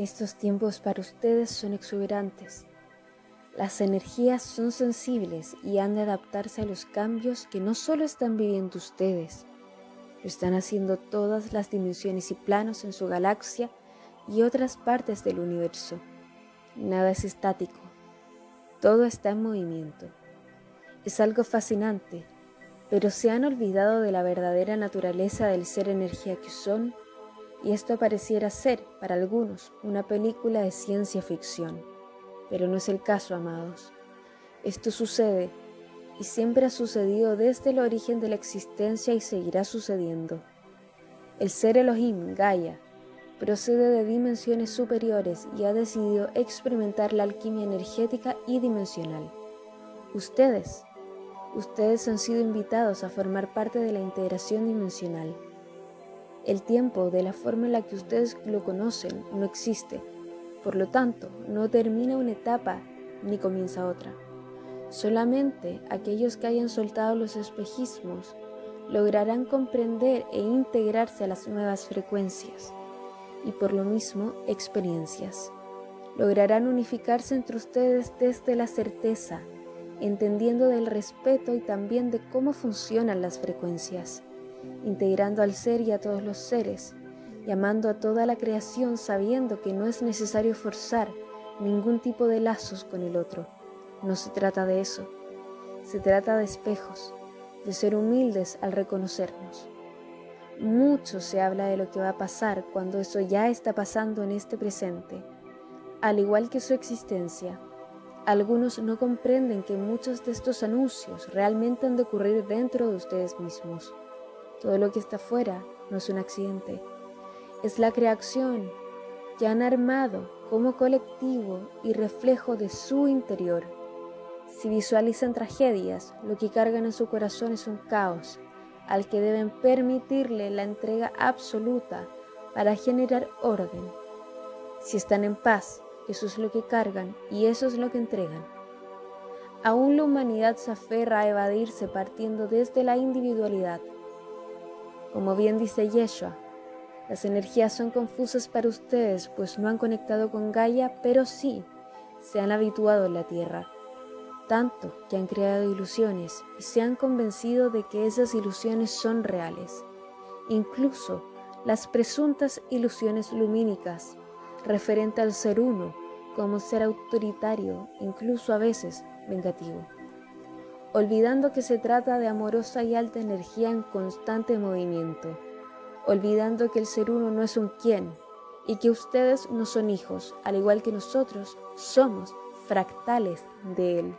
Estos tiempos para ustedes son exuberantes. Las energías son sensibles y han de adaptarse a los cambios que no solo están viviendo ustedes, lo están haciendo todas las dimensiones y planos en su galaxia y otras partes del universo. Nada es estático, todo está en movimiento. Es algo fascinante, pero se han olvidado de la verdadera naturaleza del ser energía que son y esto pareciera ser, para algunos, una película de ciencia ficción. Pero no es el caso, amados. Esto sucede y siempre ha sucedido desde el origen de la existencia y seguirá sucediendo. El ser Elohim, Gaia, procede de dimensiones superiores y ha decidido experimentar la alquimia energética y dimensional. Ustedes, ustedes han sido invitados a formar parte de la integración dimensional. El tiempo, de la forma en la que ustedes lo conocen, no existe. Por lo tanto, no termina una etapa ni comienza otra. Solamente aquellos que hayan soltado los espejismos lograrán comprender e integrarse a las nuevas frecuencias y por lo mismo experiencias. Lograrán unificarse entre ustedes desde la certeza, entendiendo del respeto y también de cómo funcionan las frecuencias integrando al ser y a todos los seres, llamando a toda la creación sabiendo que no es necesario forzar ningún tipo de lazos con el otro. No se trata de eso, se trata de espejos, de ser humildes al reconocernos. Mucho se habla de lo que va a pasar cuando eso ya está pasando en este presente, al igual que su existencia. Algunos no comprenden que muchos de estos anuncios realmente han de ocurrir dentro de ustedes mismos. Todo lo que está afuera no es un accidente, es la creación que han armado como colectivo y reflejo de su interior. Si visualizan tragedias, lo que cargan en su corazón es un caos al que deben permitirle la entrega absoluta para generar orden. Si están en paz, eso es lo que cargan y eso es lo que entregan. Aún la humanidad se aferra a evadirse partiendo desde la individualidad como bien dice Yeshua, las energías son confusas para ustedes, pues no han conectado con Gaia, pero sí se han habituado en la Tierra, tanto que han creado ilusiones y se han convencido de que esas ilusiones son reales, incluso las presuntas ilusiones lumínicas referente al ser uno como ser autoritario, incluso a veces vengativo olvidando que se trata de amorosa y alta energía en constante movimiento, olvidando que el ser uno no es un quién y que ustedes no son hijos, al igual que nosotros somos fractales de él.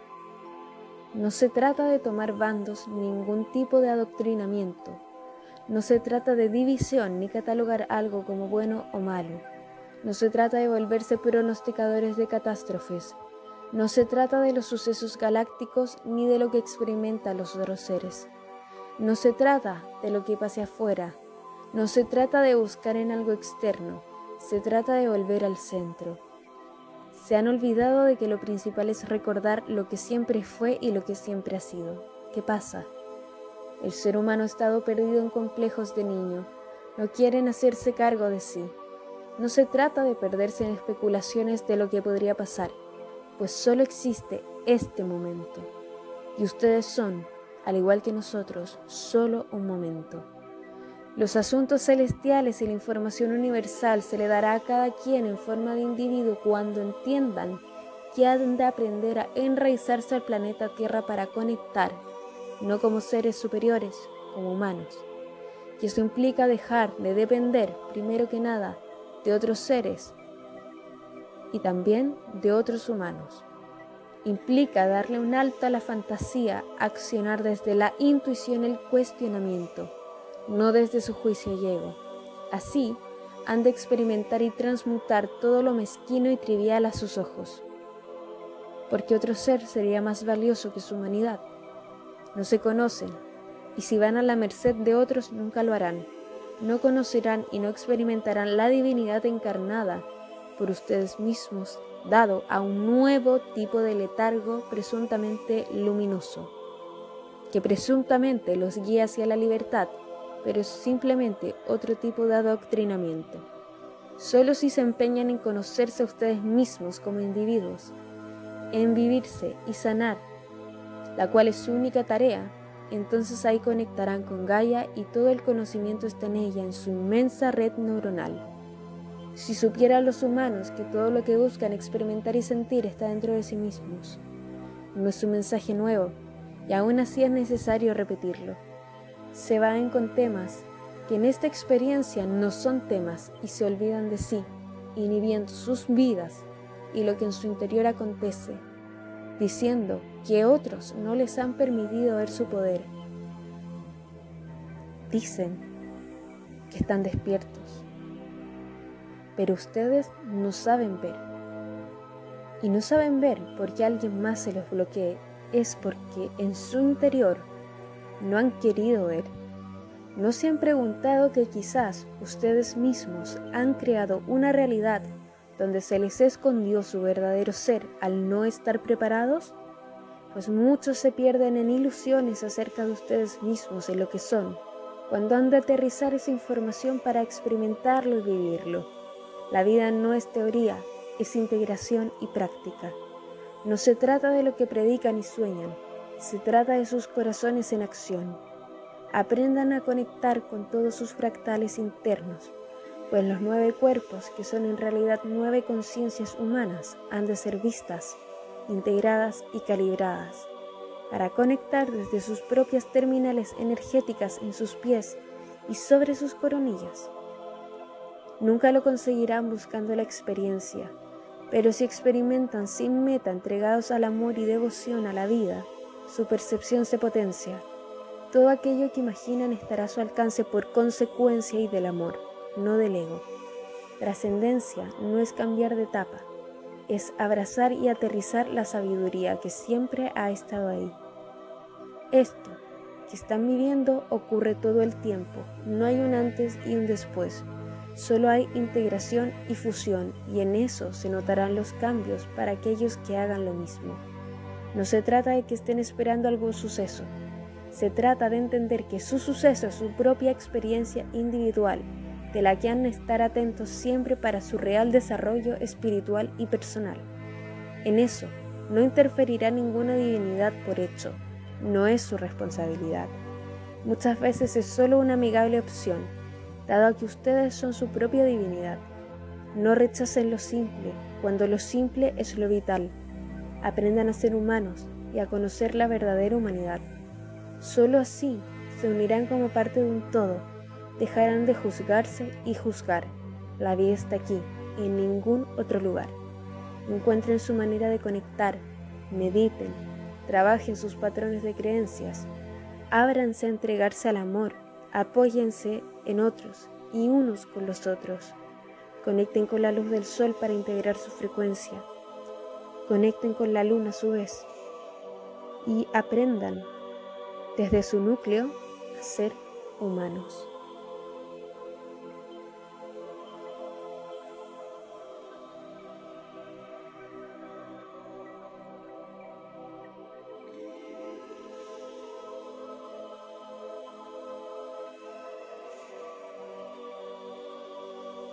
No se trata de tomar bandos ningún tipo de adoctrinamiento. No se trata de división ni catalogar algo como bueno o malo. No se trata de volverse pronosticadores de catástrofes, no se trata de los sucesos galácticos ni de lo que experimentan los otros seres. No se trata de lo que pase afuera. No se trata de buscar en algo externo. Se trata de volver al centro. Se han olvidado de que lo principal es recordar lo que siempre fue y lo que siempre ha sido. ¿Qué pasa? El ser humano ha estado perdido en complejos de niño. No quieren hacerse cargo de sí. No se trata de perderse en especulaciones de lo que podría pasar pues solo existe este momento. Y ustedes son, al igual que nosotros, solo un momento. Los asuntos celestiales y la información universal se le dará a cada quien en forma de individuo cuando entiendan que han de aprender a enraizarse al planeta Tierra para conectar, no como seres superiores, como humanos. Y eso implica dejar de depender, primero que nada, de otros seres y también de otros humanos. Implica darle un alto a la fantasía, accionar desde la intuición el cuestionamiento, no desde su juicio y ego. Así, han de experimentar y transmutar todo lo mezquino y trivial a sus ojos. Porque otro ser sería más valioso que su humanidad. No se conocen, y si van a la merced de otros nunca lo harán. No conocerán y no experimentarán la divinidad encarnada por ustedes mismos, dado a un nuevo tipo de letargo presuntamente luminoso, que presuntamente los guía hacia la libertad, pero es simplemente otro tipo de adoctrinamiento. solo si se empeñan en conocerse a ustedes mismos como individuos, en vivirse y sanar, la cual es su única tarea, entonces ahí conectarán con Gaia y todo el conocimiento está en ella, en su inmensa red neuronal. Si supieran los humanos que todo lo que buscan experimentar y sentir está dentro de sí mismos, no es un mensaje nuevo, y aún así es necesario repetirlo. Se van con temas que en esta experiencia no son temas y se olvidan de sí, inhibiendo sus vidas y lo que en su interior acontece, diciendo que otros no les han permitido ver su poder. Dicen que están despiertos, pero ustedes no saben ver. Y no saben ver porque alguien más se los bloquee, es porque en su interior no han querido ver. ¿No se han preguntado que quizás ustedes mismos han creado una realidad donde se les escondió su verdadero ser al no estar preparados? Pues muchos se pierden en ilusiones acerca de ustedes mismos y lo que son, cuando han de aterrizar esa información para experimentarlo y vivirlo. La vida no es teoría, es integración y práctica. No se trata de lo que predican y sueñan, se trata de sus corazones en acción. Aprendan a conectar con todos sus fractales internos, pues los nueve cuerpos, que son en realidad nueve conciencias humanas, han de ser vistas, integradas y calibradas, para conectar desde sus propias terminales energéticas en sus pies y sobre sus coronillas. Nunca lo conseguirán buscando la experiencia, pero si experimentan sin meta entregados al amor y devoción a la vida, su percepción se potencia. Todo aquello que imaginan estará a su alcance por consecuencia y del amor, no del ego. Trascendencia no es cambiar de etapa, es abrazar y aterrizar la sabiduría que siempre ha estado ahí. Esto que están viviendo ocurre todo el tiempo, no hay un antes y un después. Solo hay integración y fusión y en eso se notarán los cambios para aquellos que hagan lo mismo. No se trata de que estén esperando algún suceso, se trata de entender que su suceso es su propia experiencia individual, de la que han de estar atentos siempre para su real desarrollo espiritual y personal. En eso no interferirá ninguna divinidad por hecho, no es su responsabilidad. Muchas veces es solo una amigable opción dado que ustedes son su propia divinidad. No rechacen lo simple, cuando lo simple es lo vital. Aprendan a ser humanos y a conocer la verdadera humanidad. Solo así se unirán como parte de un todo, dejarán de juzgarse y juzgar. La vida está aquí, en ningún otro lugar. Encuentren su manera de conectar, mediten, trabajen sus patrones de creencias, ábranse a entregarse al amor, Apóyense en otros y unos con los otros. Conecten con la luz del sol para integrar su frecuencia. Conecten con la luna a su vez. Y aprendan desde su núcleo a ser humanos.